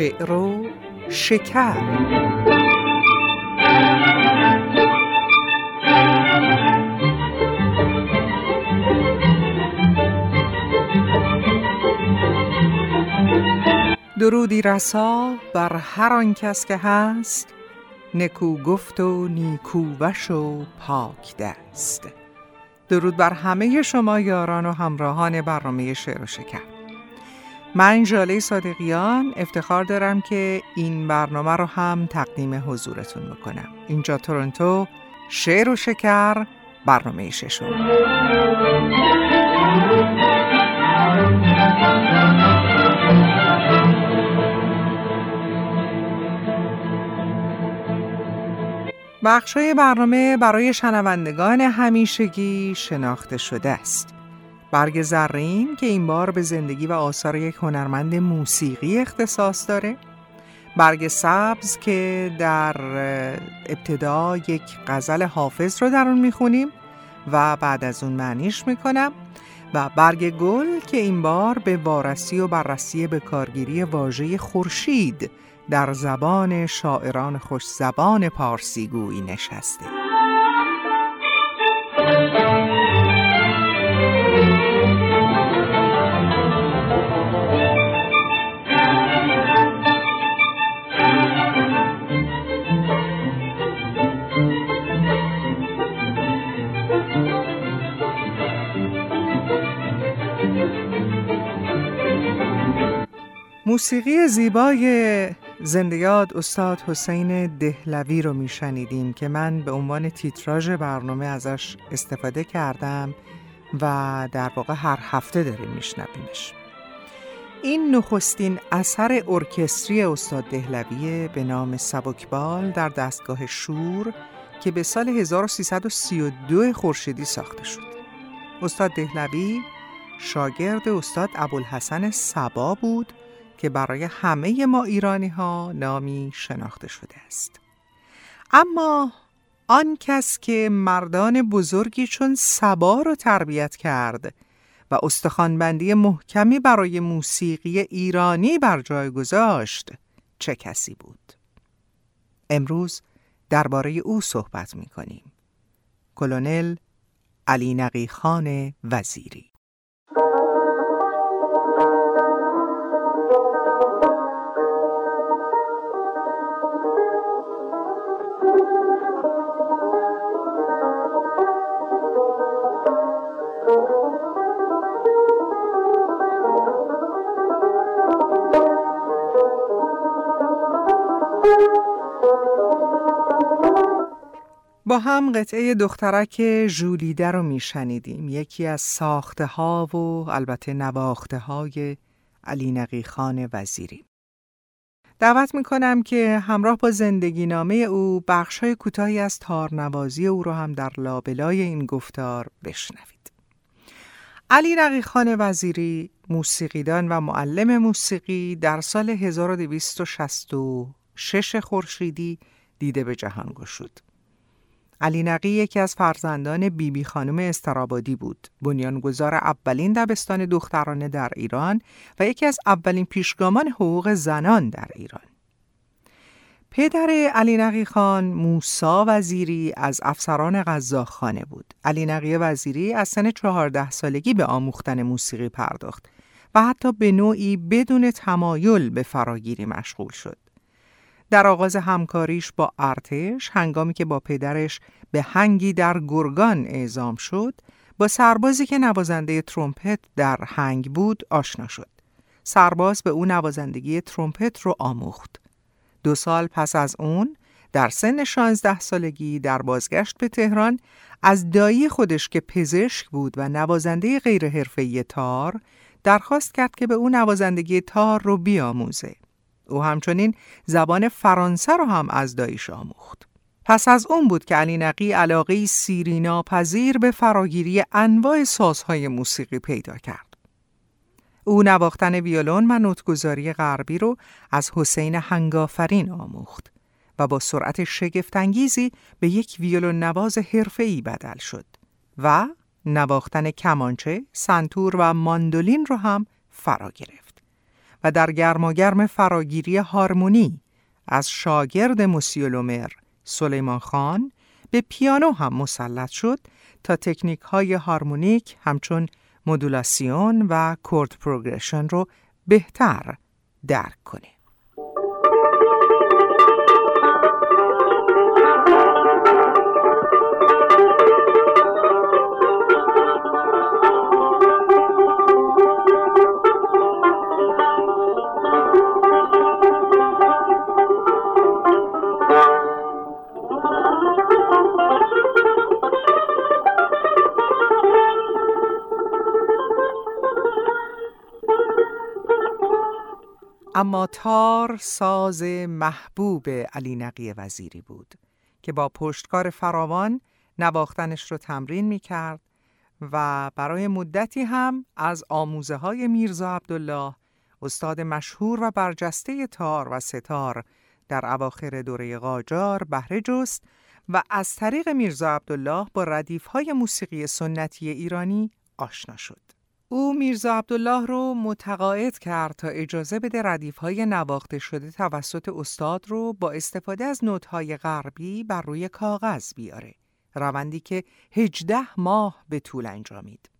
شعر و شکر. درودی رسا بر هر آن کس که هست نکو گفت و نیکو وش و پاک دست. درود بر همه شما یاران و همراهان برنامه شعر و شکر. من جاله صادقیان افتخار دارم که این برنامه رو هم تقدیم حضورتون می‌کنم اینجا تورنتو شعر و شکر برنامه ششم بخشای برنامه برای شنوندگان همیشگی شناخته شده است. برگ زرین که این بار به زندگی و آثار یک هنرمند موسیقی اختصاص داره. برگ سبز که در ابتدا یک غزل حافظ رو در اون می‌خونیم و بعد از اون معنیش می‌کنم. و برگ گل که این بار به وارسی و بررسی به کارگیری واژه خورشید در زبان شاعران خوش زبان پارسیگویی نشسته. موسیقی زیبای زندیاد استاد حسین دهلوی رو میشنیدیم که من به عنوان تیتراژ برنامه ازش استفاده کردم و در واقع هر هفته داریم میشنویمش. این نخستین اثر ارکستری استاد دهلوی به نام سبکبال در دستگاه شور که به سال 1332 خورشیدی ساخته شد. استاد دهلوی شاگرد استاد ابوالحسن سبا بود که برای همه ما ایرانی ها نامی شناخته شده است. اما آن کس که مردان بزرگی چون سبا را تربیت کرد و استخوانبندی محکمی برای موسیقی ایرانی بر جای گذاشت چه کسی بود؟ امروز درباره او صحبت می کنیم کلونل علی نقی خان وزیری. با هم قطعه دخترک ژولیده رو میشنیدیم. یکی از ساخته ها و البته نواخته های علی نقی خان وزیری. دعوت می‌کنم که همراه با زندگی نامه او بخش های کوتاهی از تارنوازی او رو هم در لابلای این گفتار بشنوید. علی نقی خان وزیری موسیقیدان و معلم موسیقی در سال 1266 خورشیدی دیده به جهان گشود. علی نقی یکی از فرزندان بیبی بی خانم استرابادی بود. بنیانگذار اولین دبستان دخترانه در ایران و یکی از اولین پیشگامان حقوق زنان در ایران. پدر علی نقی خان موسا وزیری از افسران غذاخانه بود. علی نقی وزیری از سن چهارده سالگی به آموختن موسیقی پرداخت و حتی به نوعی بدون تمایل به فراگیری مشغول شد. در آغاز همکاریش با ارتش هنگامی که با پدرش به هنگی در گرگان اعزام شد با سربازی که نوازنده ترومپت در هنگ بود آشنا شد. سرباز به او نوازندگی ترومپت رو آموخت. دو سال پس از اون در سن 16 سالگی در بازگشت به تهران از دایی خودش که پزشک بود و نوازنده غیر حرفه‌ای تار درخواست کرد که به او نوازندگی تار رو بیاموزه. او همچنین زبان فرانسه رو هم از دایش آموخت. پس از اون بود که علی نقی علاقه سیری ناپذیر به فراگیری انواع سازهای موسیقی پیدا کرد. او نواختن ویولون و نوتگذاری غربی رو از حسین هنگافرین آموخت و با سرعت شگفتانگیزی به یک ویولون نواز حرفه‌ای بدل شد و نواختن کمانچه، سنتور و ماندولین رو هم فرا گرفت. و در گرماگرم فراگیری هارمونی از شاگرد موسیولومر سلیمان خان به پیانو هم مسلط شد تا تکنیک های هارمونیک همچون مدولاسیون و کورد پروگرشن رو بهتر درک کنه. اما تار ساز محبوب علی نقی وزیری بود که با پشتکار فراوان نواختنش رو تمرین می کرد و برای مدتی هم از آموزه های میرزا عبدالله استاد مشهور و برجسته تار و ستار در اواخر دوره قاجار بهره جست و از طریق میرزا عبدالله با ردیف های موسیقی سنتی ایرانی آشنا شد. او میرزا عبدالله رو متقاعد کرد تا اجازه بده ردیف های نواخته شده توسط استاد رو با استفاده از نوت های غربی بر روی کاغذ بیاره. روندی که 18 ماه به طول انجامید.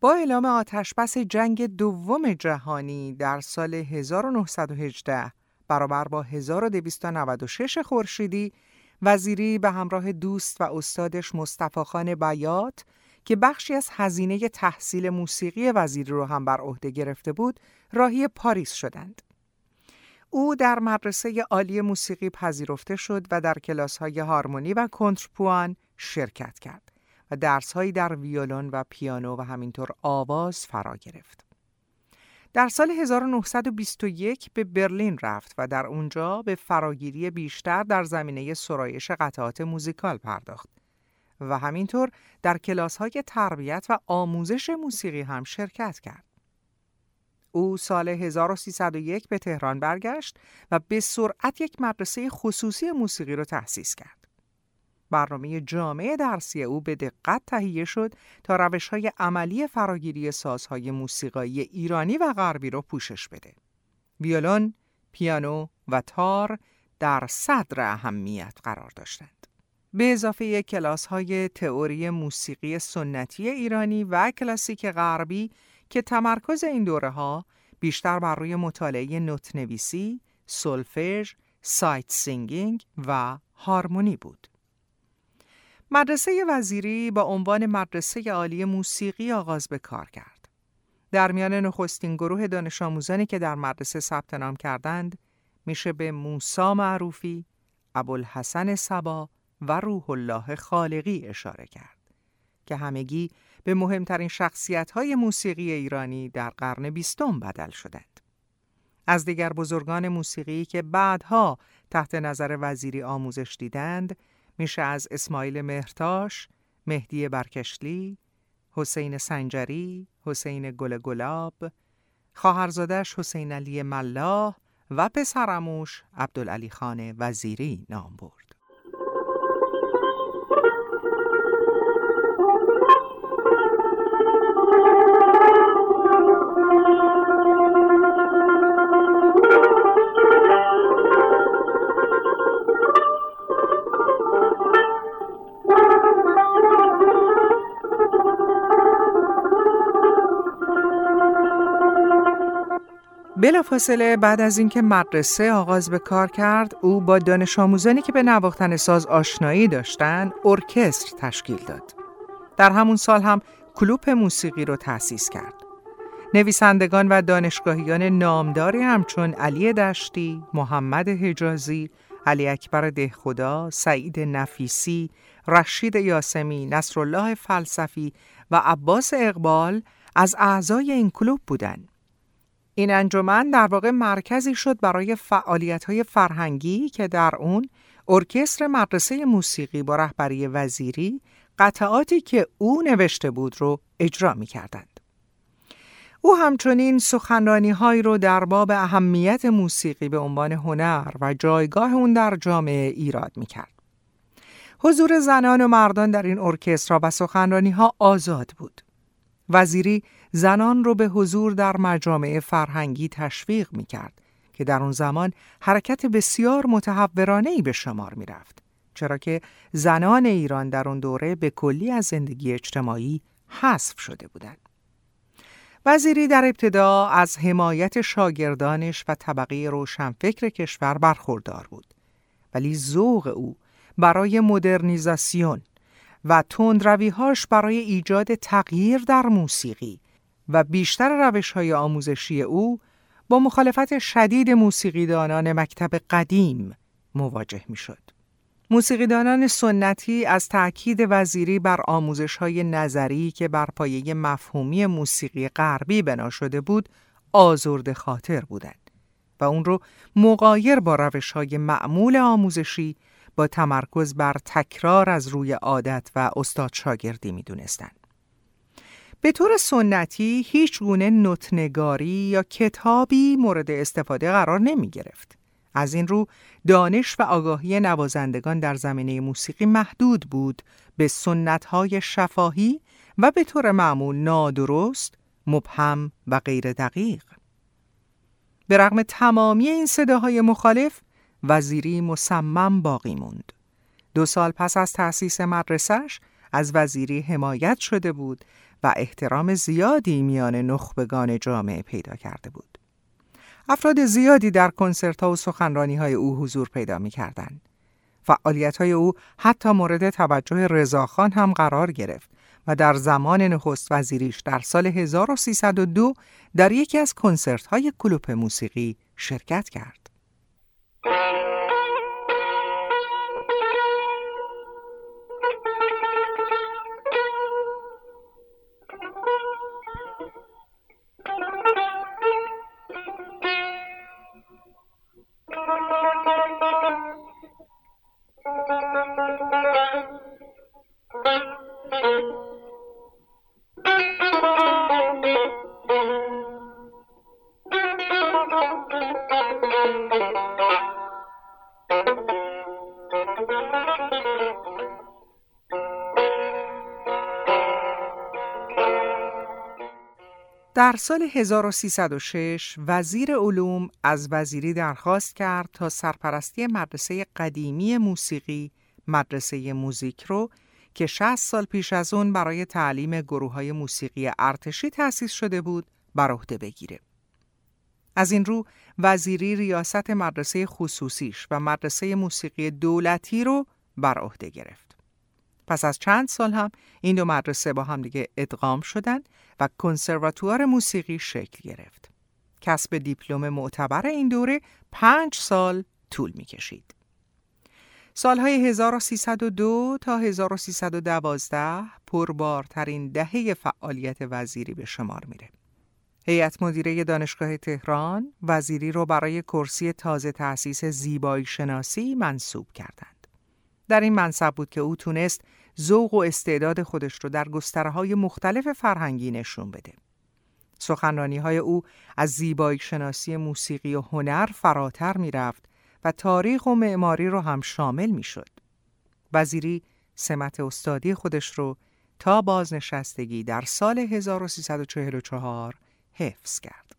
با اعلام آتشبس جنگ دوم جهانی در سال 1918 برابر با 1296 خورشیدی وزیری به همراه دوست و استادش مصطفی خان بیات که بخشی از هزینه تحصیل موسیقی وزیری رو هم بر عهده گرفته بود راهی پاریس شدند. او در مدرسه عالی موسیقی پذیرفته شد و در کلاس های هارمونی و کنترپوان شرکت کرد و درسهایی در ویولون و پیانو و همینطور آواز فرا گرفت. در سال 1921 به برلین رفت و در اونجا به فراگیری بیشتر در زمینه سرایش قطعات موزیکال پرداخت و همینطور در کلاس های تربیت و آموزش موسیقی هم شرکت کرد. او سال 1301 به تهران برگشت و به سرعت یک مدرسه خصوصی موسیقی را تأسیس کرد. برنامه جامعه درسی او به دقت تهیه شد تا روش های عملی فراگیری سازهای موسیقایی ایرانی و غربی را پوشش بده. ویولون، پیانو و تار در صدر اهمیت قرار داشتند. به اضافه کلاس های تئوری موسیقی سنتی ایرانی و کلاسیک غربی که تمرکز این دوره ها بیشتر بر روی مطالعه نوت نویسی، سولفژ، sight singing و هارمونی بود. مدرسه وزیری با عنوان مدرسه عالی موسیقی آغاز به کار کرد. در میان نخستین گروه دانش آموزانی که در مدرسه ثبت نام کردند میشه به موسا معروفی، ابوالحسن سبا و روح الله خالقی اشاره کرد که همگی به مهمترین شخصیت های موسیقی ایرانی در قرن بیستم بدل شدند. از دیگر بزرگان موسیقی که بعدها تحت نظر وزیری آموزش دیدند میشه از اسماعیل مهرتاش، مهدی برکشلی، حسین سنجری، حسین گل گلاب، خواهرزادش حسین علی ملاح و پسرموش عبدالعلی خان وزیری نام برد. بلافاصله بعد از اینکه مدرسه آغاز به کار کرد او با دانش آموزانی که به نواختن ساز آشنایی داشتند ارکستر تشکیل داد در همون سال هم کلوپ موسیقی رو تأسیس کرد نویسندگان و دانشگاهیان نامداری همچون علی دشتی، محمد حجازی، علی اکبر دهخدا، سعید نفیسی، رشید یاسمی، نصرالله فلسفی و عباس اقبال از اعضای این کلوب بودند. این انجمن در واقع مرکزی شد برای های فرهنگی که در اون ارکستر مدرسه موسیقی با رهبری وزیری قطعاتی که او نوشته بود رو اجرا می کردند. او همچنین سخنرانی هایی رو در باب اهمیت موسیقی به عنوان هنر و جایگاه اون در جامعه ایراد می کرد. حضور زنان و مردان در این ارکسترها و سخنرانی ها آزاد بود. وزیری زنان رو به حضور در مجامع فرهنگی تشویق می کرد که در اون زمان حرکت بسیار متحورانه به شمار می رفت. چرا که زنان ایران در اون دوره به کلی از زندگی اجتماعی حذف شده بودند. وزیری در ابتدا از حمایت شاگردانش و طبقه روشنفکر کشور برخوردار بود ولی ذوق او برای مدرنیزاسیون و تندرویهاش برای ایجاد تغییر در موسیقی و بیشتر روش های آموزشی او با مخالفت شدید موسیقیدانان مکتب قدیم مواجه می شد. موسیقیدانان سنتی از تأکید وزیری بر آموزش های نظری که بر پایه مفهومی موسیقی غربی بنا شده بود آزرد خاطر بودند و اون رو مقایر با روش های معمول آموزشی با تمرکز بر تکرار از روی عادت و استاد شاگردی می دونستند. به طور سنتی هیچ گونه نوتنگاری یا کتابی مورد استفاده قرار نمی گرفت. از این رو دانش و آگاهی نوازندگان در زمینه موسیقی محدود بود به سنتهای شفاهی و به طور معمول نادرست، مبهم و غیر دقیق. به رغم تمامی این صداهای مخالف، وزیری مصمم باقی موند. دو سال پس از تأسیس مدرسش از وزیری حمایت شده بود و احترام زیادی میان نخبگان جامعه پیدا کرده بود. افراد زیادی در کنسرت ها و سخنرانی های او حضور پیدا می کردن. فعالیت های او حتی مورد توجه رضاخان هم قرار گرفت و در زمان نخست وزیریش در سال 1302 در یکی از کنسرت های کلوپ موسیقی شرکت کرد. در سال 1306 وزیر علوم از وزیری درخواست کرد تا سرپرستی مدرسه قدیمی موسیقی مدرسه موزیک رو که 60 سال پیش از اون برای تعلیم گروه های موسیقی ارتشی تأسیس شده بود بر عهده بگیره. از این رو وزیری ریاست مدرسه خصوصیش و مدرسه موسیقی دولتی رو بر عهده گرفت. پس از چند سال هم این دو مدرسه با هم دیگه ادغام شدند و کنسرواتوار موسیقی شکل گرفت. کسب دیپلم معتبر این دوره پنج سال طول می کشید. سالهای 1302 تا 1312 پربارترین دهه فعالیت وزیری به شمار میره. هیئت مدیره دانشگاه تهران وزیری رو برای کرسی تازه تأسیس زیبایی شناسی منصوب کردند. در این منصب بود که او تونست ذوق و استعداد خودش رو در گسترهای مختلف فرهنگی نشون بده. سخنرانی های او از زیبایی شناسی موسیقی و هنر فراتر می رفت و تاریخ و معماری رو هم شامل می شد. وزیری سمت استادی خودش رو تا بازنشستگی در سال 1344 حفظ کرد.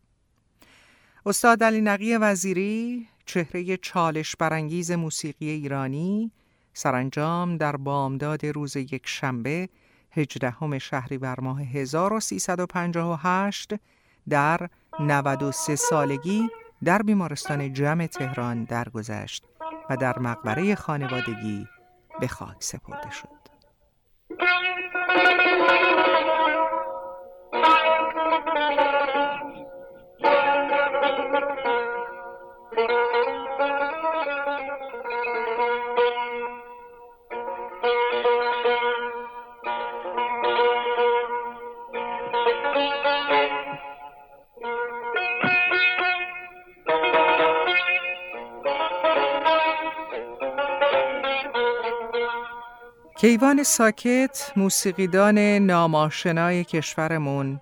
استاد علی نقی وزیری چهره چالش برانگیز موسیقی ایرانی سرانجام در بامداد روز یک شنبه هجدهم شهریور ماه 1358 در 93 سالگی در بیمارستان جمع تهران درگذشت و در مقبره خانوادگی به خاک سپرده شد. کیوان ساکت موسیقیدان ناماشنای کشورمون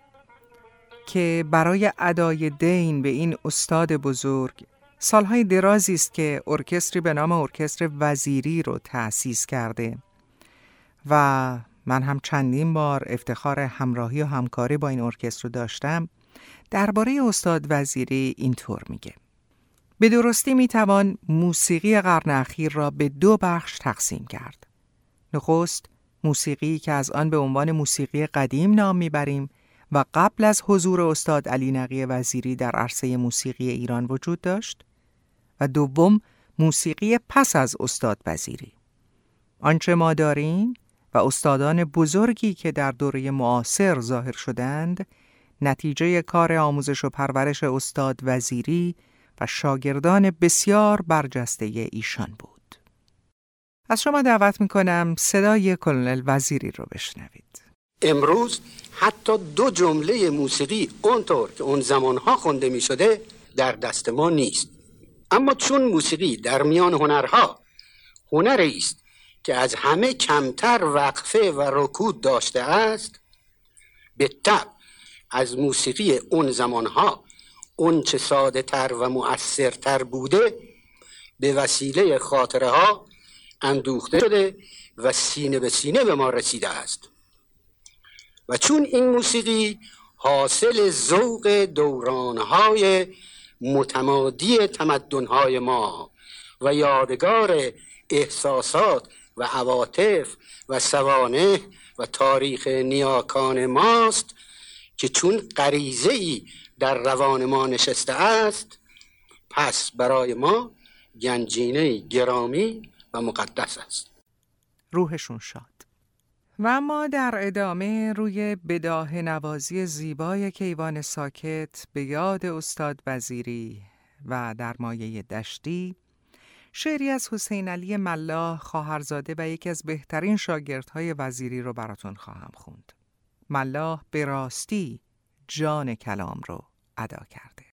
که برای ادای دین به این استاد بزرگ سالهای درازی است که ارکستری به نام ارکستر وزیری رو تأسیس کرده. و من هم چندین بار افتخار همراهی و همکاری با این ارکستر رو داشتم. درباره استاد وزیری اینطور میگه. به درستی می‌توان موسیقی قرن اخیر را به دو بخش تقسیم کرد. نخست موسیقی که از آن به عنوان موسیقی قدیم نام می‌بریم و قبل از حضور استاد علی نقی وزیری در عرصه موسیقی ایران وجود داشت و دوم موسیقی پس از استاد وزیری آنچه ما داریم و استادان بزرگی که در دوره معاصر ظاهر شدند نتیجه کار آموزش و پرورش استاد وزیری و شاگردان بسیار برجسته ایشان بود. از شما دعوت می‌کنم صدای کلونل وزیری رو بشنوید. امروز حتی دو جمله موسیقی اونطور که اون زمانها خونده می شده در دست ما نیست. اما چون موسیقی در میان هنرها هنری است که از همه کمتر وقفه و رکود داشته است به تب از موسیقی اون زمانها اون چه ساده تر و مؤثرتر بوده به وسیله خاطره ها اندوخته شده و سینه به سینه به ما رسیده است. و چون این موسیقی حاصل ذوق دورانهای متمادی تمدنهای ما و یادگار احساسات و عواطف و سوانه و تاریخ نیاکان ماست که چون غریزه ای در روان ما نشسته است پس برای ما گنجینه گرامی و مقدس است روحشون شاد و ما در ادامه روی بداه نوازی زیبای کیوان ساکت به یاد استاد وزیری و در مایه دشتی شعری از حسین علی ملاح خواهرزاده و یکی از بهترین شاگردهای وزیری رو براتون خواهم خوند. ملاح به راستی جان کلام رو ادا کرده.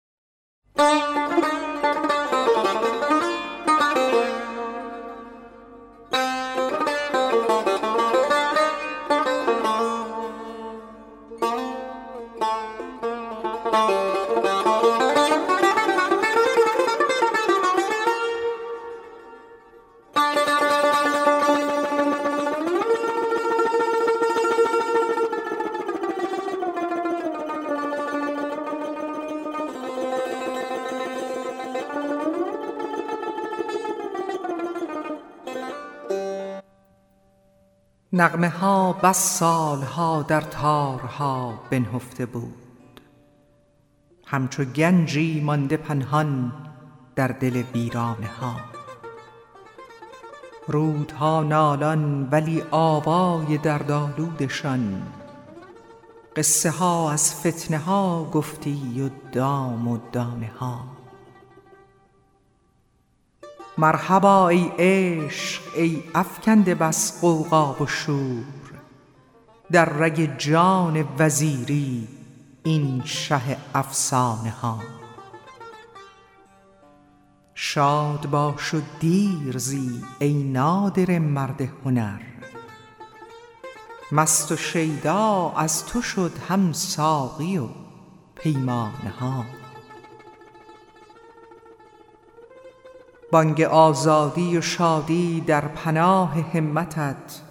نغمه ها بس سالها در تارها بنهفته بود. همچو گنجی مانده پنهان در دل ویرانه ها رودها نالان ولی آوای دردآلودشان. قصه ها از فتنه ها گفتی و دام و دانه ها مرحبا ای عشق ای افکنده بس غوغا و شور. در رگ جان وزیری این شه افسانه ها. شاد باش و دیر زی ای نادر مرد هنر. مست و شیدا از تو شد هم ساقی و پیمانه ها. بانگ آزادی و شادی در پناه همتت.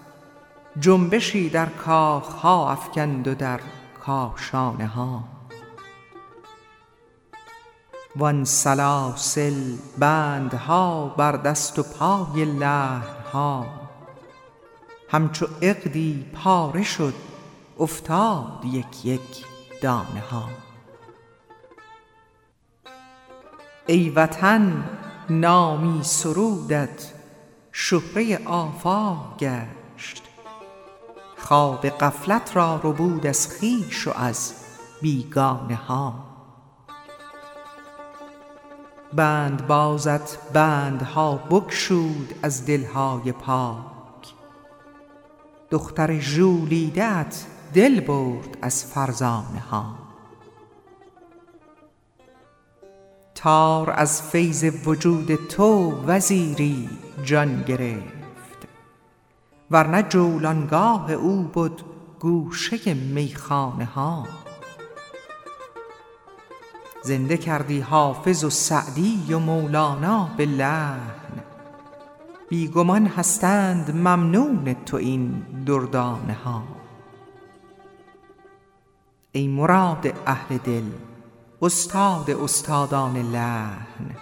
جنبشی در کاخها افکند و در کاشانه ها. وان سلاسل بندها بر دست و پای لحنها. همچو عقدی پاره شد افتاد یک یک دانه ها. ای وطن نامی سرودت شهره آفاق گشت. خواب غفلت را ربود از خویش و از بیگانه ها. بند بازت بندها بگشود از دلهای پاک. دختر ژولیده دل برد از فرزانه ها. تار از فیض وجود تو وزیری جان گرفت. ورنه جولانگاه او بود گوشه میخانه ها. زنده کردی حافظ و سعدی و مولانا به لحن بیگمان هستند ممنون تو این دردانه ها. ای مراد اهل دل استاد استادان لحن.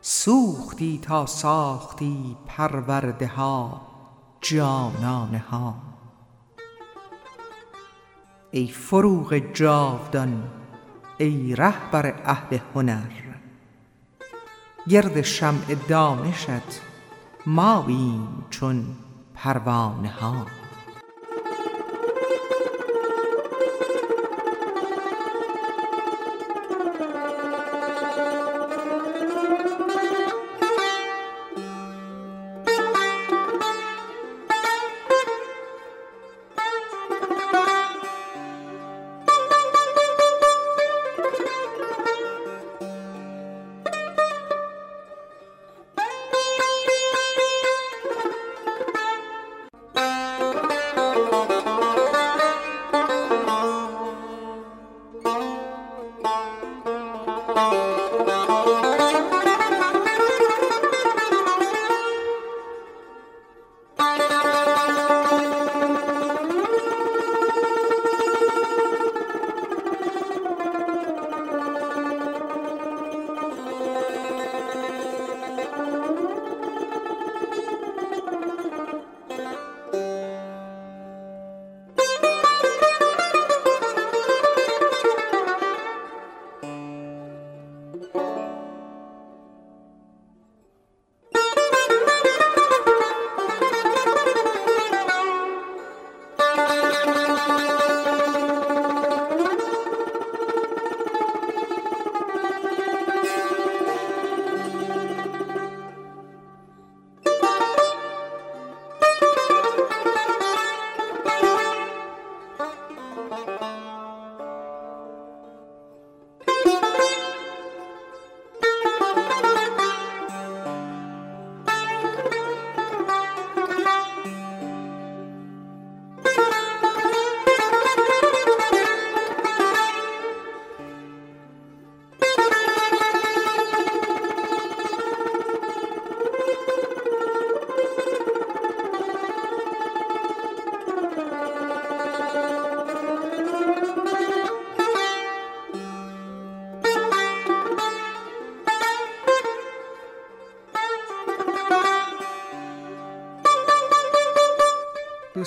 سوختی تا ساختی پرورده ها جانانه ها. ای فروغ جاودان ای رهبر اهل هنر. گرد شمع دانشت ماییم چون پروانه ها.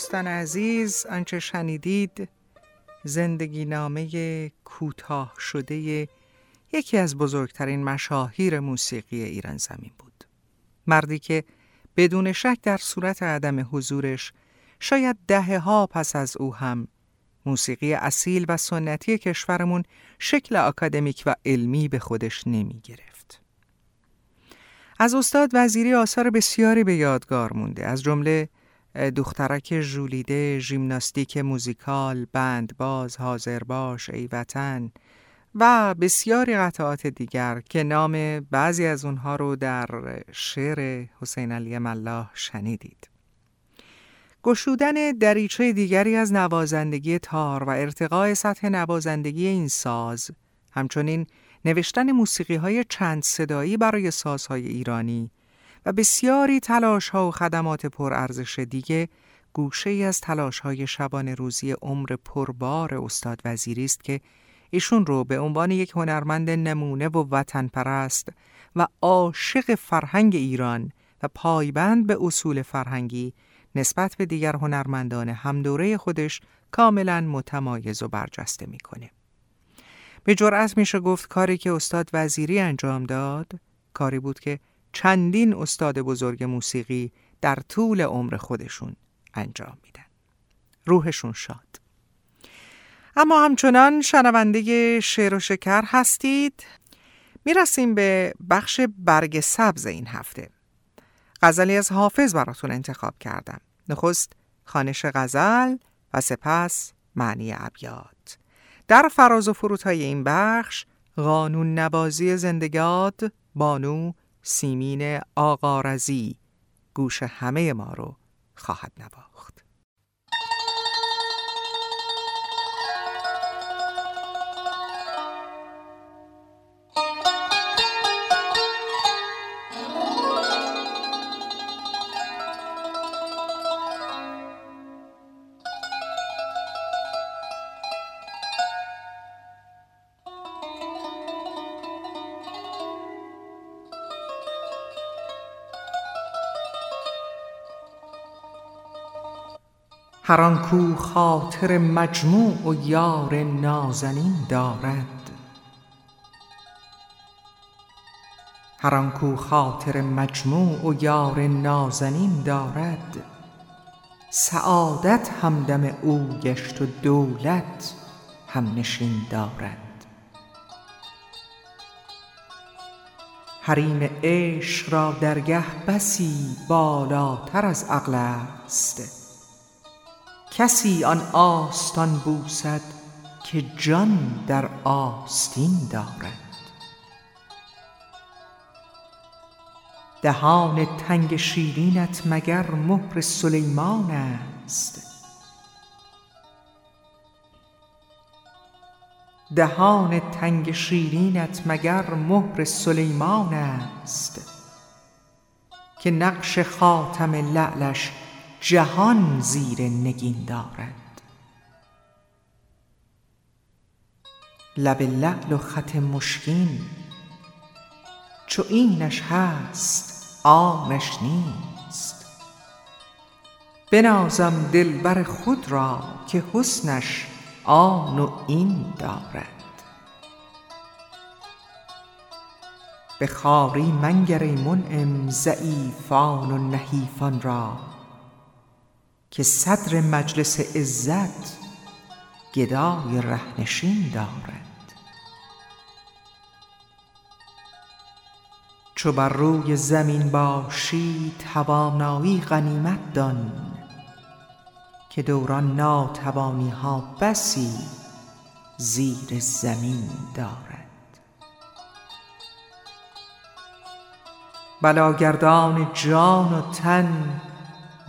دوستان عزیز آنچه شنیدید زندگی نامه کوتاه شده یکی از بزرگترین مشاهیر موسیقی ایران زمین بود مردی که بدون شک در صورت عدم حضورش شاید دهه ها پس از او هم موسیقی اصیل و سنتی کشورمون شکل اکادمیک و علمی به خودش نمی گرفت. از استاد وزیری آثار بسیاری به یادگار مونده از جمله دخترک ژولیده، ژیمناستیک موزیکال، بندباز، حاضرباش، ای وطن و بسیاری قطعات دیگر که نام بعضی از اونها رو در شعر حسین علی ملاح شنیدید. گشودن دریچه دیگری از نوازندگی تار و ارتقاء سطح نوازندگی این ساز همچنین نوشتن موسیقی های چند صدایی برای سازهای ایرانی و بسیاری تلاش ها و خدمات پرارزش دیگه گوشه ای از تلاش های شبانه روزی عمر پربار استاد وزیری است که ایشون رو به عنوان یک هنرمند نمونه و وطن پرست و عاشق فرهنگ ایران و پایبند به اصول فرهنگی نسبت به دیگر هنرمندان همدوره خودش کاملا متمایز و برجسته می‌کنه. به جرأت میشه گفت کاری که استاد وزیری انجام داد کاری بود که چندین استاد بزرگ موسیقی در طول عمر خودشون انجام میدن. روحشون شاد. اما همچنان شنونده شعر و شکر هستید. می‌رسیم به بخش برگ سبز این هفته. غزلی از حافظ براتون انتخاب کردم. نخست خانش غزل و سپس معنی ابیات. در فراز و های این بخش قانون نبازی زندگاد بانو سیمین آقارزی گوش همه ما رو خواهد نواخت. هر آن کو خاطر مجموع و یار نازنین دارد. هر آن کو خاطر مجموع و یار نازنین دارد. سعادت همدم او گشت و دولت همنشین دارد. حریم عشق را درگه بسی بالاتر از عقل است. کسی آن آستان بوسد که جان در آستین دارد. دهان تنگ شیرینت مگر مهر سلیمان است؟ دهان تنگ شیرینت مگر مهر سلیمان است؟ که نقش خاتم لعلش جهان زیر نگین دارد. لب لعل و خط مشکین چو اینش هست آنش نیست. بنازم دلبر خود را که حسنش آن و این دارد. به خواری منگر منعم ضعیفان و نحیفان را که صدر مجلس عزت گدای ره نشین دارد. چو بر روی زمین باشی توانایی غنیمت دان که دوران ناتوانی ها بسی زیر زمین دارد. بلاگردان جان و تن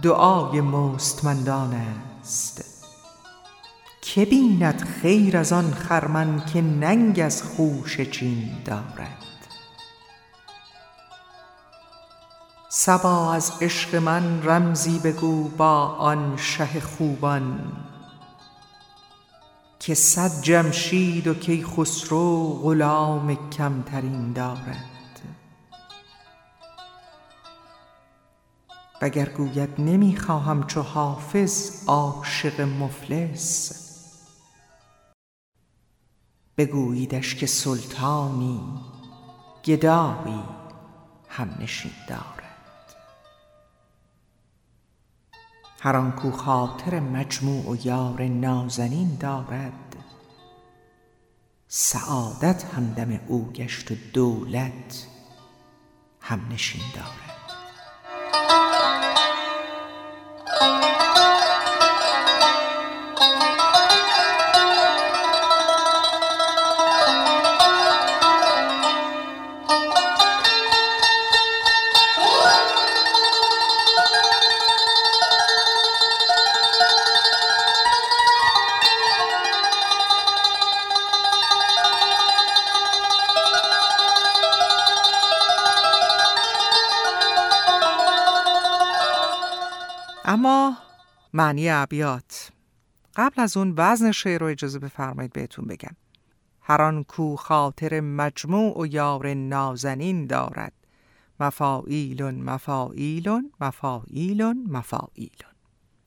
دعای مستمندان است. که بیند خیر از آن خرمن که ننگ از خوشه چین دارد؟ صبا از عشق من رمزی بگو با آن شه خوبان که صد جمشید و کیخسرو غلام کمترین دارد. وگر گوید نمی خواهم چو حافظ عاشق مفلس. بگوییدش که سلطانی گدایی همنشین دارد. هر آن کو خاطر مجموع و یار نازنین دارد سعادت همدم او گشت و دولت همنشین دارد. معنی ابیات. قبل از اون وزن شعر رو اجازه بفرمایید بهتون بگم. هر آن کو خاطر مجموع و یار نازنین دارد. مفاعیل مفاعیل مفاعیل مفاعیل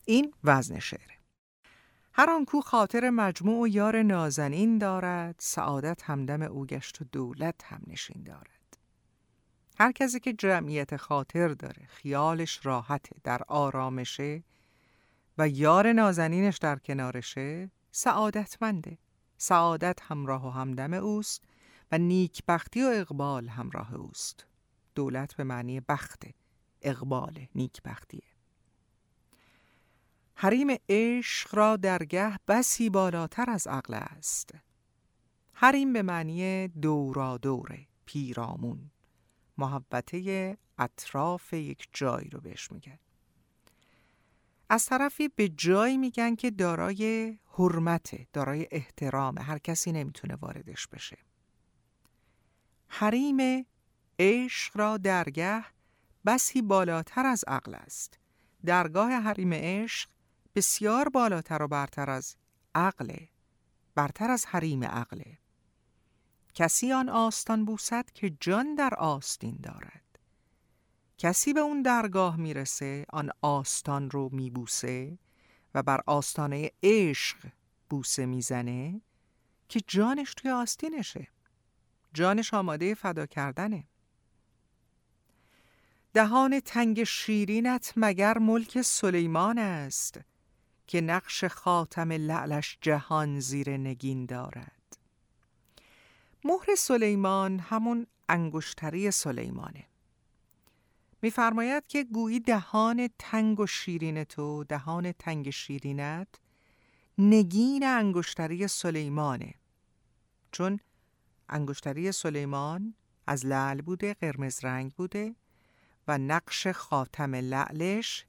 این وزن شعره هر آن کو خاطر مجموع و یار نازنین دارد سعادت همدم او گشت و دولت هم نشین دارد. هر کسی که جمعیت خاطر داره خیالش راحته در آرامشه و یار نازنینش در کنارشه سعادتمنده. سعادت همراه و همدم اوست و نیکبختی و اقبال همراه اوست. دولت به معنی بخته اقبال نیکبختیه. حریم عشق را درگه بسی بالاتر از عقل است. حریم به معنی دورا دوره پیرامون. محبته اطراف یک جایی رو بهش میگن. از طرفی به جایی میگن که دارای حرمت دارای احترام هر کسی نمی‌تونه واردش بشه. حریم عشق را درگه بسی بالاتر از عقل است. درگاه حریم عشق بسیار بالاتر و برتر از عقله برتر از حریم عقله کسی آن آستان بوسد که جان در آستین دارد. کسی به اون درگاه می‌رسه آن آستان رو میبوسه و بر آستانه عشق بوسه می‌زنه که جانش توی آستینشه. جانش آماده فدا کردنه. دهان تنگ شیرینت مگر ملک سلیمان است که نقش خاتم لعلش جهان زیر نگین دارد؟ مهر سلیمان همون انگشتری سلیمانه. میفرماید که گویی دهان تنگ و شیرین تو دهان تنگ شیرینت نگین انگشتری سلیمانه. چون انگشتری سلیمان از لعل بوده قرمز رنگ بوده و نقش خاتم لعلش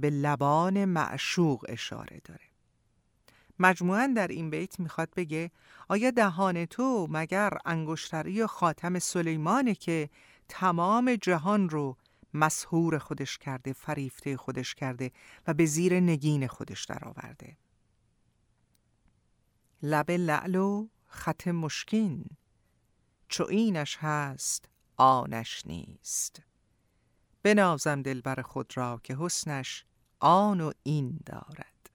به لبان معشوق اشاره داره. مجموعا در این بیت می‌خواد بگه آیا دهان تو مگر انگشتری خاتم سلیمانه که تمام جهان رو مسهور خودش کرده فریفته خودش کرده و به زیر نگین خودش درآورده. لب لعل و خط مشکین چو اینش هست آنش نیست. بنازم دلبر خود را که حسنش آن و این دارد.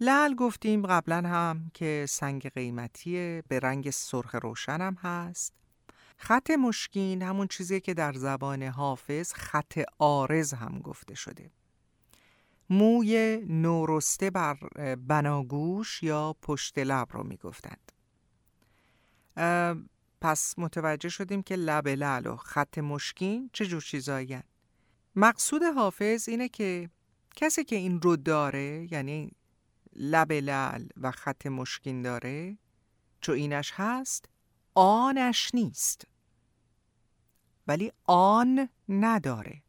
لعل گفتیم قبلا هم که سنگ قیمتیه به رنگ سرخ روشنم هست. خط مشکین همون چیزی که در زبان حافظ خط آرز هم گفته شده. موی نورسته بر بناگوش یا پشت لب رو می‌گفتند. پس متوجه شدیم که لب لعل و خط مشکین چه جور چیزایی مقصود حافظ اینه که کسی که این رو داره یعنی لب لعل و خط مشکین داره چو اینش هست آنش نیست. ولی آن نداره.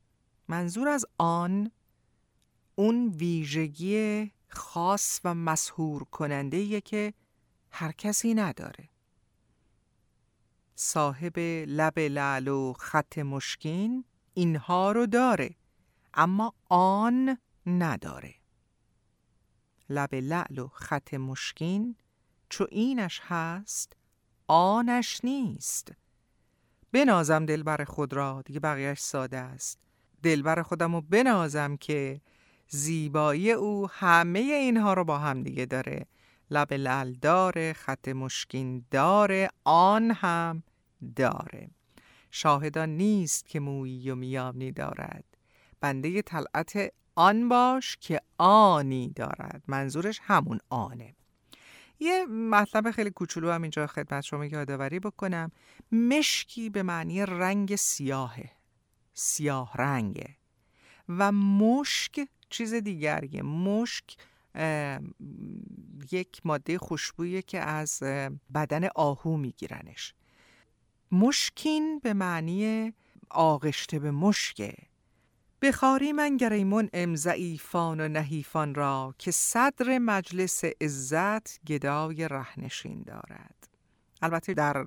منظور از آن اون ویژگی خاص و مسهور کننده که هر کسی نداره. صاحب لب لعل و خط مشکین اینها رو داره اما آن نداره. لب لعل و خط مشکین چو اینش هست آنش نیست. بنازم دلبر خود را. دیگه بقیهش ساده است. دلبر خودم رو بنازم که زیبایی او همه اینها رو با هم دیگه داره. لب لعل داره خط مشکین داره آن هم داره. شاهدان نیست که مویی و میانی دارد. بنده طلعت آن باش که آنی دارد. منظورش همون آنه. یه مطلب خیلی کوچولو هم اینجا خدمت شما یادآوری بکنم. مشکی به معنی رنگ سیاهه. سیاه رنگه. و مشک چیز دیگریه. مشک یک ماده خوشبویه که از بدن آهو میگیرنش. مشکین به معنی آغشته به مشکه. بخاری من گریمون ام ضعیفان و نحیفان را که صدر مجلس عزت گدای رهنشین دارد. البته در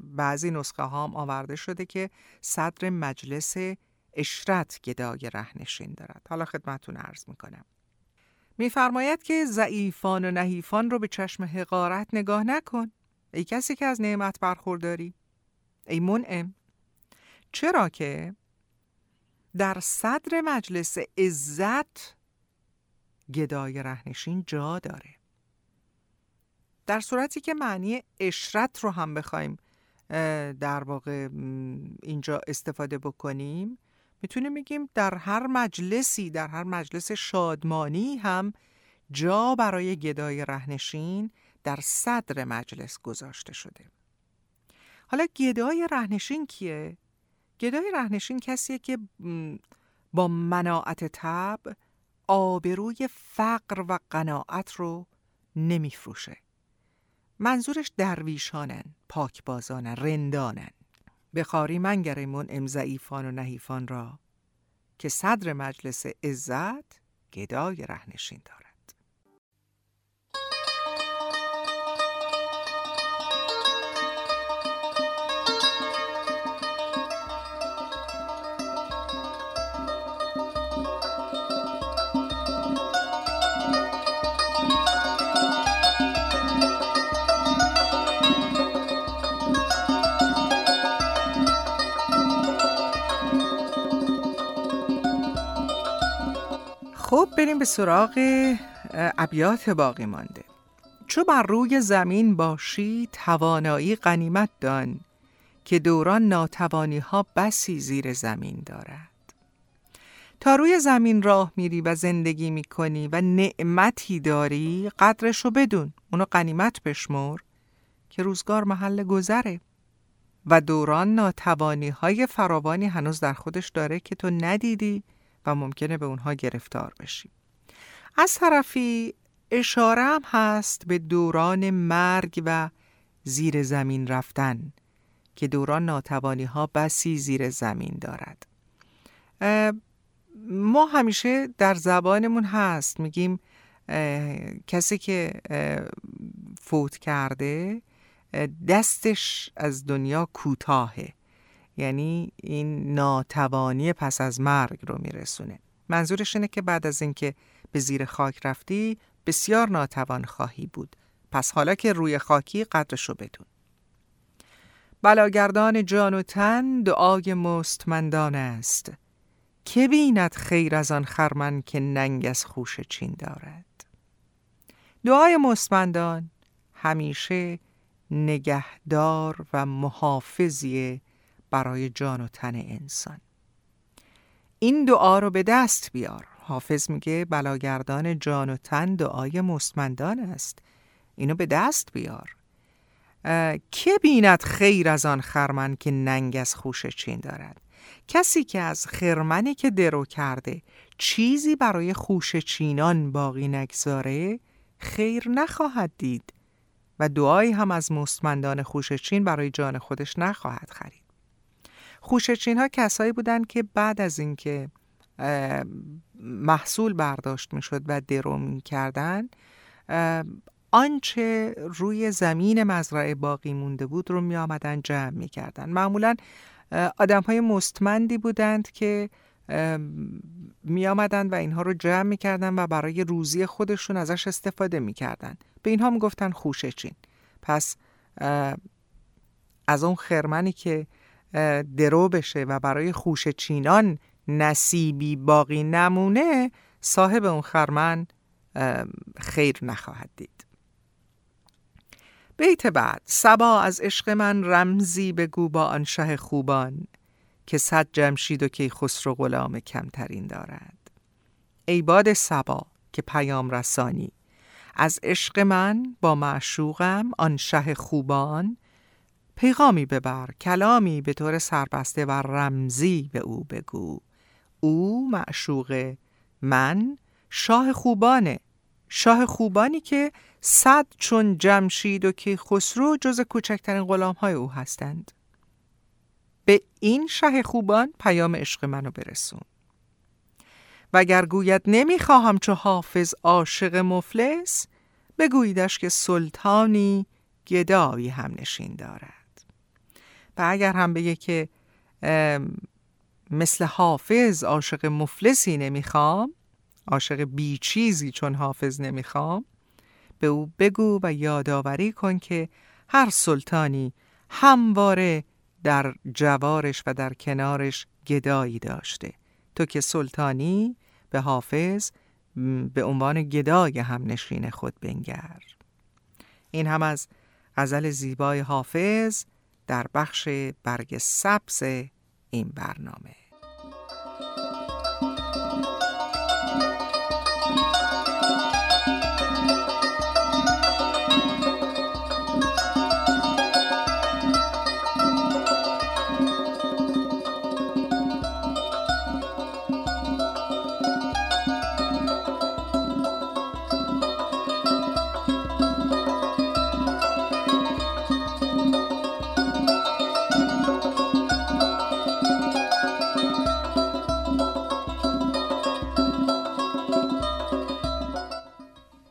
بعضی نسخه ها هم آورده شده که صدر مجلس اشرت گدای رهنشین دارد. حالا خدمتون عرض می‌کنم. میفرماید که ضعیفان و نحیفان رو به چشم حقارت نگاه نکن. ای کسی که از نعمت برخورداری. ای منعم. چرا که در صدر مجلس عزت گدای رهنشین جا داره در صورتی که معنی اشرت رو هم بخوایم در واقع اینجا استفاده بکنیم می‌تونیم بگیم در هر مجلسی در هر مجلس شادمانی هم جا برای گدای رهنشین در صدر مجلس گذاشته شده حالا گدای رهنشین کیه؟ گدای رهنشین کسیه که با مناعت تب آبروی فقر و قناعت رو نمیفروشه. منظورش درویشانن پاکبازانن رندانن. بخاری منگریمون امزعیفان و نحیفان را که صدر مجلس عزت گدای رهنشین دارد خب بریم به سراغ ابیات باقی مانده. چو بر روی زمین باشی توانایی غنیمت دان که دوران ناتوانی ها بسی زیر زمین دارد. تا روی زمین راه میری و زندگی می‌کنی و نعمتی داری قدرشو بدون. اونو قنیمت بشمر که روزگار محل گذره. و دوران ناتوانی های فراوانی هنوز در خودش داره که تو ندیدی. و ممکنه به اونها گرفتار بشی از طرفی اشاره هم هست به دوران مرگ و زیر زمین رفتن که دوران ناتوانی ها بسی زیر زمین دارد. ما همیشه در زبانمون هست. میگیم کسی که فوت کرده دستش از دنیا کوتاهه. یعنی این ناتوانی پس از مرگ رو میرسونه. منظورش اینه که بعد از اینکه به زیر خاک رفتی بسیار ناتوان خواهی بود. پس حالا که روی خاکی قدرشو بدون. بلاگردان جان و تن دعای مستمندان است. که بیند خیر از آن خرمن که ننگ از خوش چین دارد؟ دعای مستمندان همیشه نگهدار و محافظی برای جان و تن انسان. این دعا رو به دست بیار. حافظ میگه بلاگردان جان و تن دعای مستمندان است. اینو به دست بیار. که بیند خیر از آن خرمن که ننگ از خوش چین دارد؟ کسی که از خرمنی که درو کرده چیزی برای خوش چینان باقی نگذاره خیر نخواهد دید و دعایی هم از مستمندان خوشچین برای جان خودش نخواهد خرید. خوشچین ها کسایی بودند که بعد از اینکه محصول برداشت می شد و درو می کردن آنچه روی زمین مزرعه باقی مونده بود رو می آمدن جمع می کردن معمولا آدم های مستمندی بودند که می آمدن و اینها رو جمع می کردن و برای روزی خودشون ازش استفاده می کردن. به اینها می گفتن خوشه چین. پس از اون خرمنی که درو بشه و برای خوش چینان نصیبی باقی نمونه صاحب اون خرمن خیر نخواهد دید. بیت بعد سبا از عشق من رمزی بگو با آن شه خوبان که صد جمشید و که خسرو غلام کمترین دارد. ای باد سبا که پیام رسانی از عشق من با معشوقم آن شه خوبان پیغامی ببر کلامی به طور سربسته و رمزی به او بگو. او معشوق من شاه خوبانه. شاه خوبانی که صد چون جمشید و که خسرو جز کوچکترین غلام های او هستند. به این شه خوبان پیام عشق منو برسون. وگر گوید نمی‌خواهم چو حافظ عاشق مفلس بگویدش که سلطانی گدایی هم نشین دارد. و اگر هم بگه که مثل حافظ عاشق مفلسی نمی‌خوام عاشق بیچیزی چون حافظ نمی‌خوام به او بگو و یادآوری کن که هر سلطانی همواره در جوارش و در کنارش گدایی داشته. تو که سلطانی به حافظ به عنوان گدای هم نشین خود بنگر. این هم از غزل زیبای حافظ. در بخش برگ سبز این برنامه.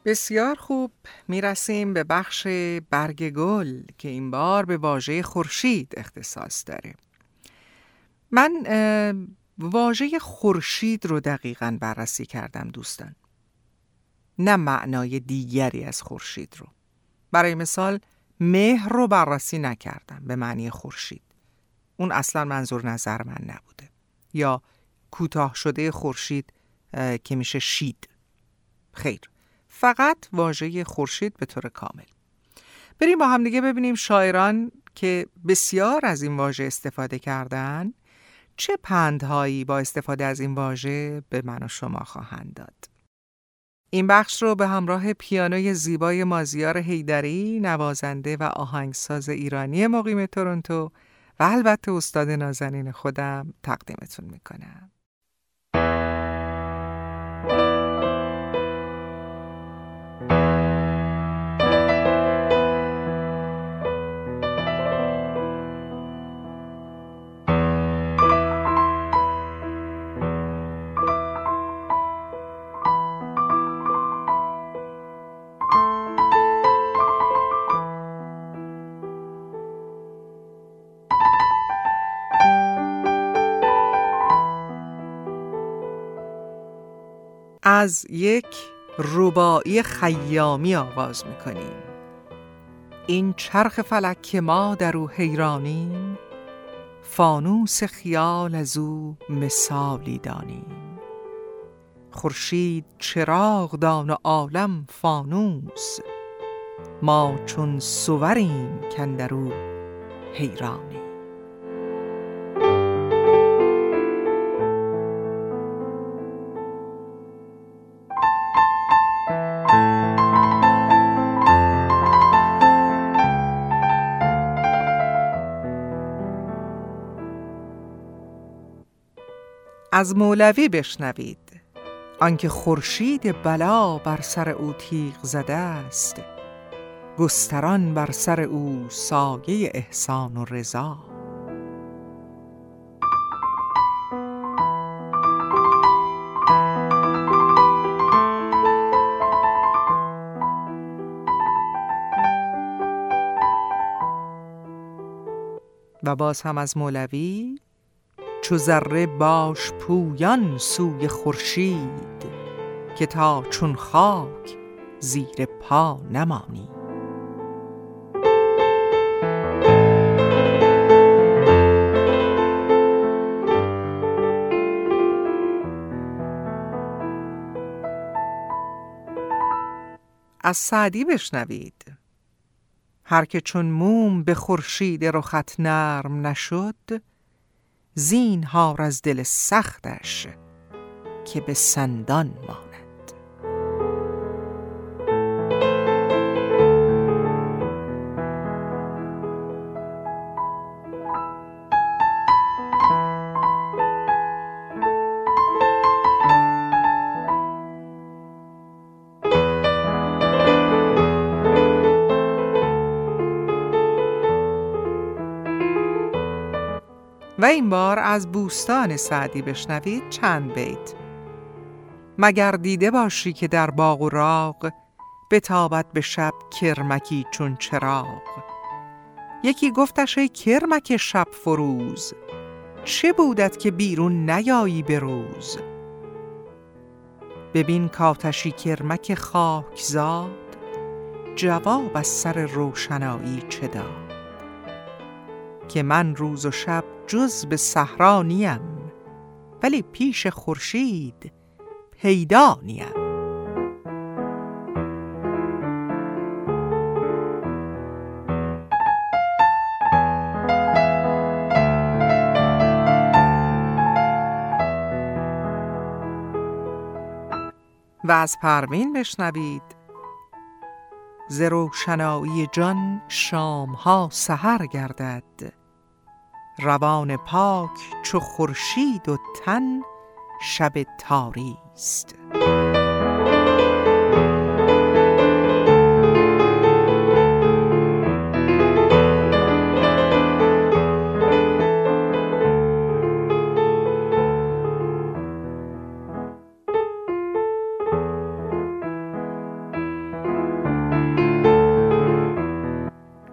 بسیار خوب. می‌رسیم به بخش برگ گل که این بار به واژه خورشید اختصاص داره. من واژه خورشید رو دقیقا بررسی کردم دوستان. نه معنای دیگری از خورشید رو. برای مثال مهر رو بررسی نکردم به معنی خورشید. اون اصلا منظور نظر من نبوده. یا کوتاه شده خورشید که میشه شید. خیر. فقط واژه خورشید به طور کامل. بریم با هم دیگه ببینیم شاعران که بسیار از این واژه استفاده کردن چه پندهایی با استفاده از این واژه به من و شما خواهند داد. این بخش رو به همراه پیانوی زیبای مازیار هیدری نوازنده و آهنگساز ایرانی مقیم تورنتو و البته استاد نازنین خودم تقدیمتون می‌کنم. از یک ربایی خیامی آغاز می‌کنیم. این چرخ فلک که ما در او حیرانیم فانوس خیال از او مثالی دانیم. خورشید چراغ دان و عالم فانوس ما چون سوریم کندرو حیرانیم. از مولوی بشنوید. آنکه خورشید بلا بر سر او تیغ زده است گستران بر سر او سایه احسان و رضا. و باز هم از مولوی چو ذره باش پویان سوی خورشید که تا چون خاک زیر پا نمانی. از سعدی بشنوید. هر که چون موم به خورشید رخت نرم نشد زین هار از دل سختش که به سندان ماند. این بار از بوستان سعدی بشنوید چند بیت. مگر دیده باشی که در باغ و راغ بتابد به شب کرمکی چون چراغ؟ یکی گفتش ای کرمک شب فروز چه بودت که بیرون نیایی به روز؟ ببین کاتشی کرمک خاکزاد جواب از سر روشنایی چه داد؟ که من روز و شب جز به صحرا نیم ولی پیش خورشید پیدا نیم. و از پروین بشنوید. ز روشنایی جان شامها سحر گردد. روان پاک چو خورشید و تن شب تاری است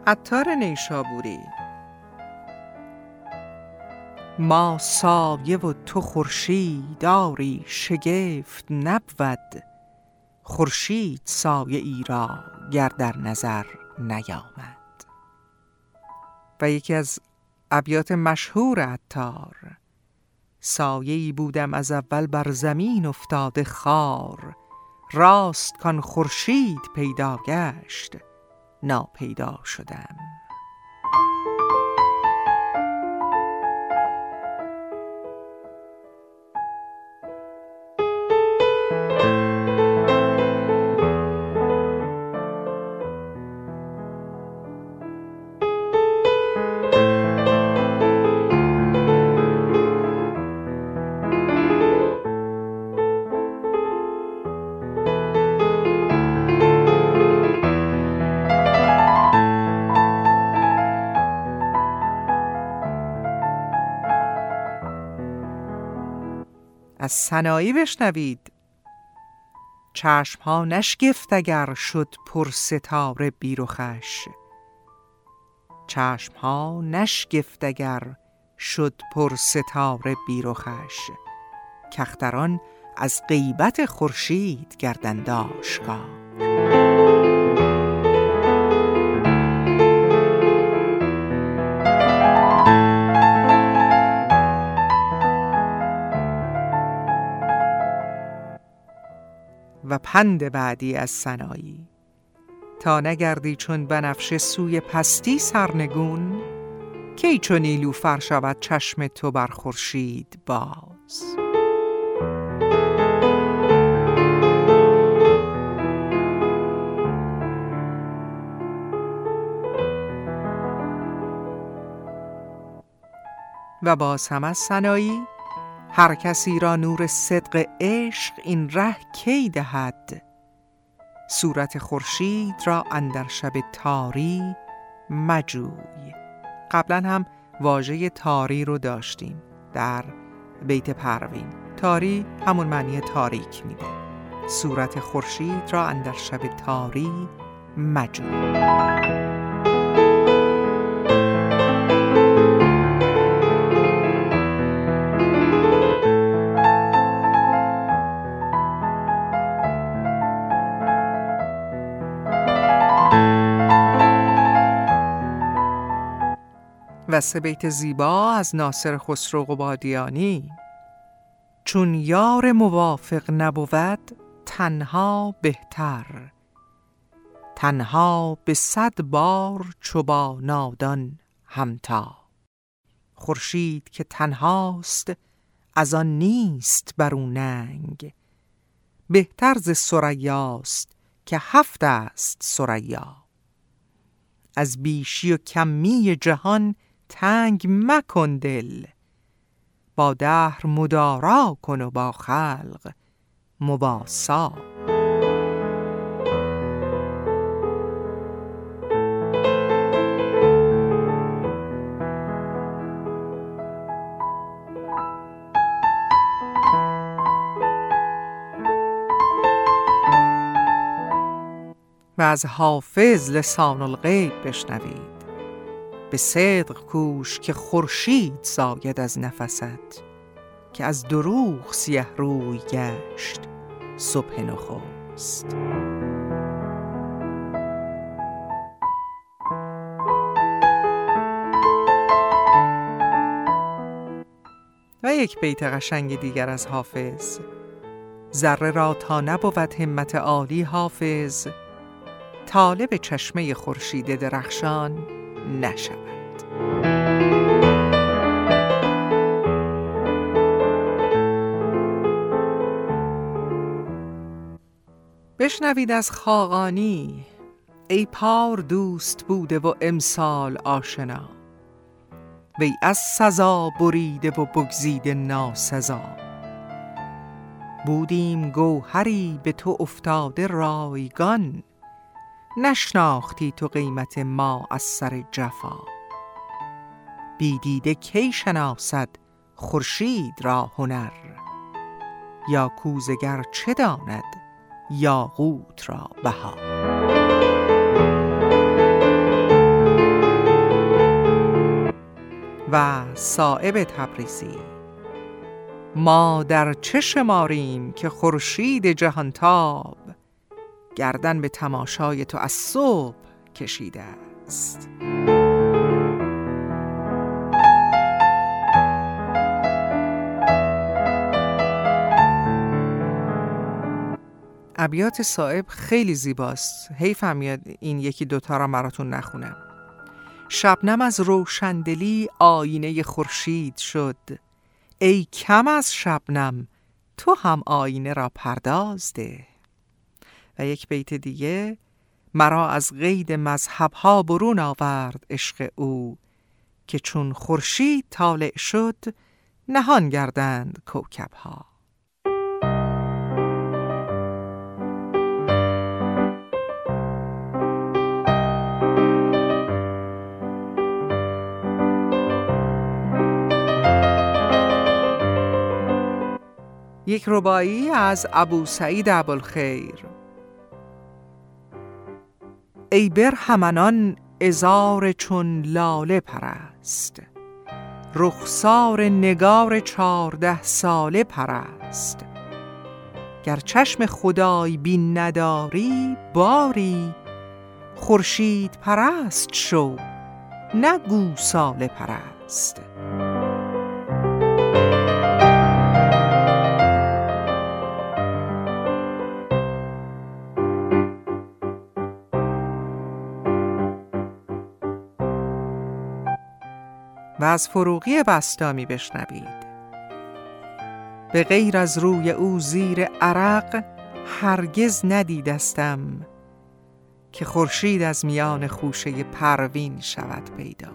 عطار نیشابوری ما سایه و تو خورشید آری شگفت نبود. خورشید سایه ای را گر در نظر نیامد. و یکی از ابیات مشهور عطار سایه‌ای بودم از اول بر زمین افتاده خار. راست کان خورشید پیدا گشت ناپیدا شدم. از سنایی بشنوید. چشم ها نشگفت اگر شد پر ستاره بیروخش چشم ها نشگفت اگر شد پر ستاره بیروخش کختران از غیبت خورشید گردند آشکار. پند بعدی از سنایی. تا نگردی چون بنفشه سوی پستی سرنگون کی چون نیلوفر شود چشم تو بر خورشید باز. و باز هم از سنایی هر کسی را نور صدق عشق این ره کی دهد؟ صورت خورشید را اندر شب تاری مجوی. قبلا هم واژه تاری رو داشتیم در بیت پروین. تاری همون معنی تاریک میده. صورت خورشید را اندر شب تاری مجوی. و سه بیت زیبا از ناصر خسرو قبادیانی. چون یار موافق نبود تنها بهتر. تنها به صد بار چوبا نادان همتا خورشید که تنهاست از آن نیست بر ننگ. بهتر ز سریاست که هفت است سریا از بیشی و کمی جهان تنگ مکن دل. با دهر مدارا کن و با خلق مباسا و از حافظ لسان الغیب بشنوید. به صدق کوش که خورشید زاید از نفست که از دروغ سیه روی گشت صبح نخست. و یک بیت قشنگ دیگر از حافظ. ذره را تا نبود همت عالی حافظ طالب چشمه خورشید درخشان نشود. بشنوید از خاقانی ای پار دوست بوده و امسال آشنا. وی از سزا بریده و بگزیده ناسزا. بودیم گوهری به تو افتاده رایگان. نشناختی تو قیمت ما از سر جفا. بیدیده کی شناسد خورشید را هنر؟ یا کوزگر چه داند یاقوت را بها؟ و صائب تبریزی ما در چه شماریم که خورشید جهانتاب گردن به تماشای تو از صبح کشیده است. ابیات صاحب خیلی زیباست. حیفم میاد این یکی دوتا را مراتون نخونم. شبنم از روشندلی آینه خورشید شد. ای کم از شبنم تو هم آینه را پردازده و یک بیت دیگه مرا از قید مذهبها برون آورد عشق او که چون خورشید طالع شد نهان گردند کوکبها. یک ربایی از ابو سعید ابوالخیر. ای برهمنان ازار چون لاله پرست. رخسار نگار چارده ساله پرست. گر چشم خدای بین نداری باری. خورشید پرست شو نگو ساله پرست. و از فروغی بستامی بشنوید. به غیر از روی او زیر عرق هرگز ندیدستم که خورشید از میان خوشه پروین شود پیدا.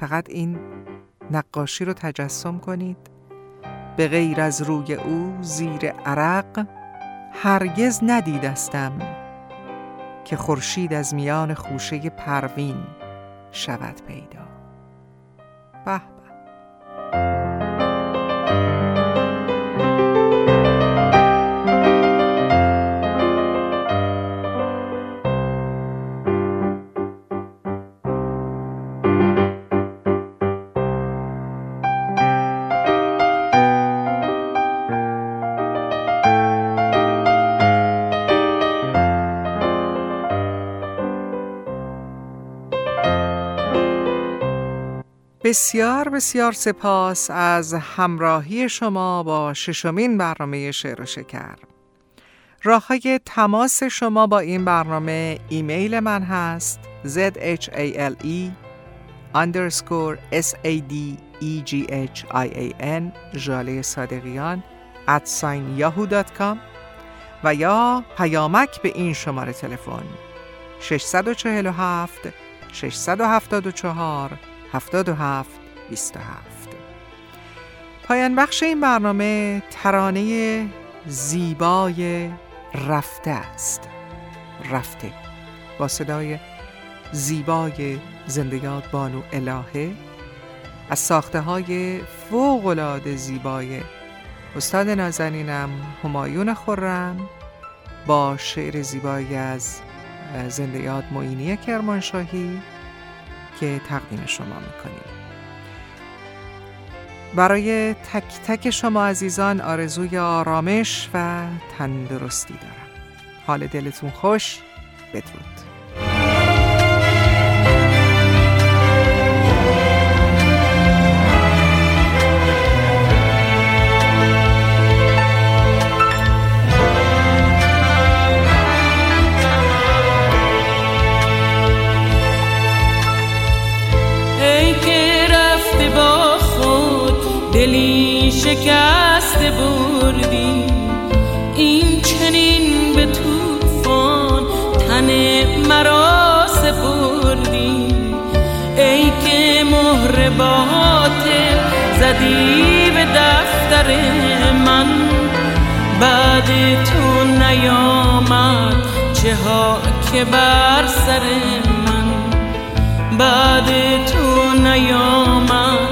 فقط این نقاشی رو تجسم کنید. به غیر از روی او زیر عرق هرگز ندیدستم که خورشید از میان خوشه پروین شود پیدا. به بسیار بسیار سپاس از همراهی شما با ششمین برنامه شعر و شکر. راه های تماس شما با این برنامه ایمیل من هست zhale underscore sadeghian جاله صادقیان at yahoo.com و یا پیامک به این شماره تلفن 647 674 77 27 پایان بخش این برنامه ترانه زیبای رفته است. رفته. با صدای زیبای زندگیات بانو الهه. از ساخته های فوق زیبای استاد نازنینم همایون خورم با شعر زیبایی از زندگیات معینی کرمانشاهی. که تقدیم شما می‌کنیم. برای تک تک شما عزیزان آرزوی آرامش و تندرستی دارم. حال دلتون خوش بدرود. دلی شکست بردی. این چنین به توفان تن مرا سپردی. ای که مهر باطل زدی به دفتر من بعد تو نیامد چه ها که بر سر من. بعد تو نیامد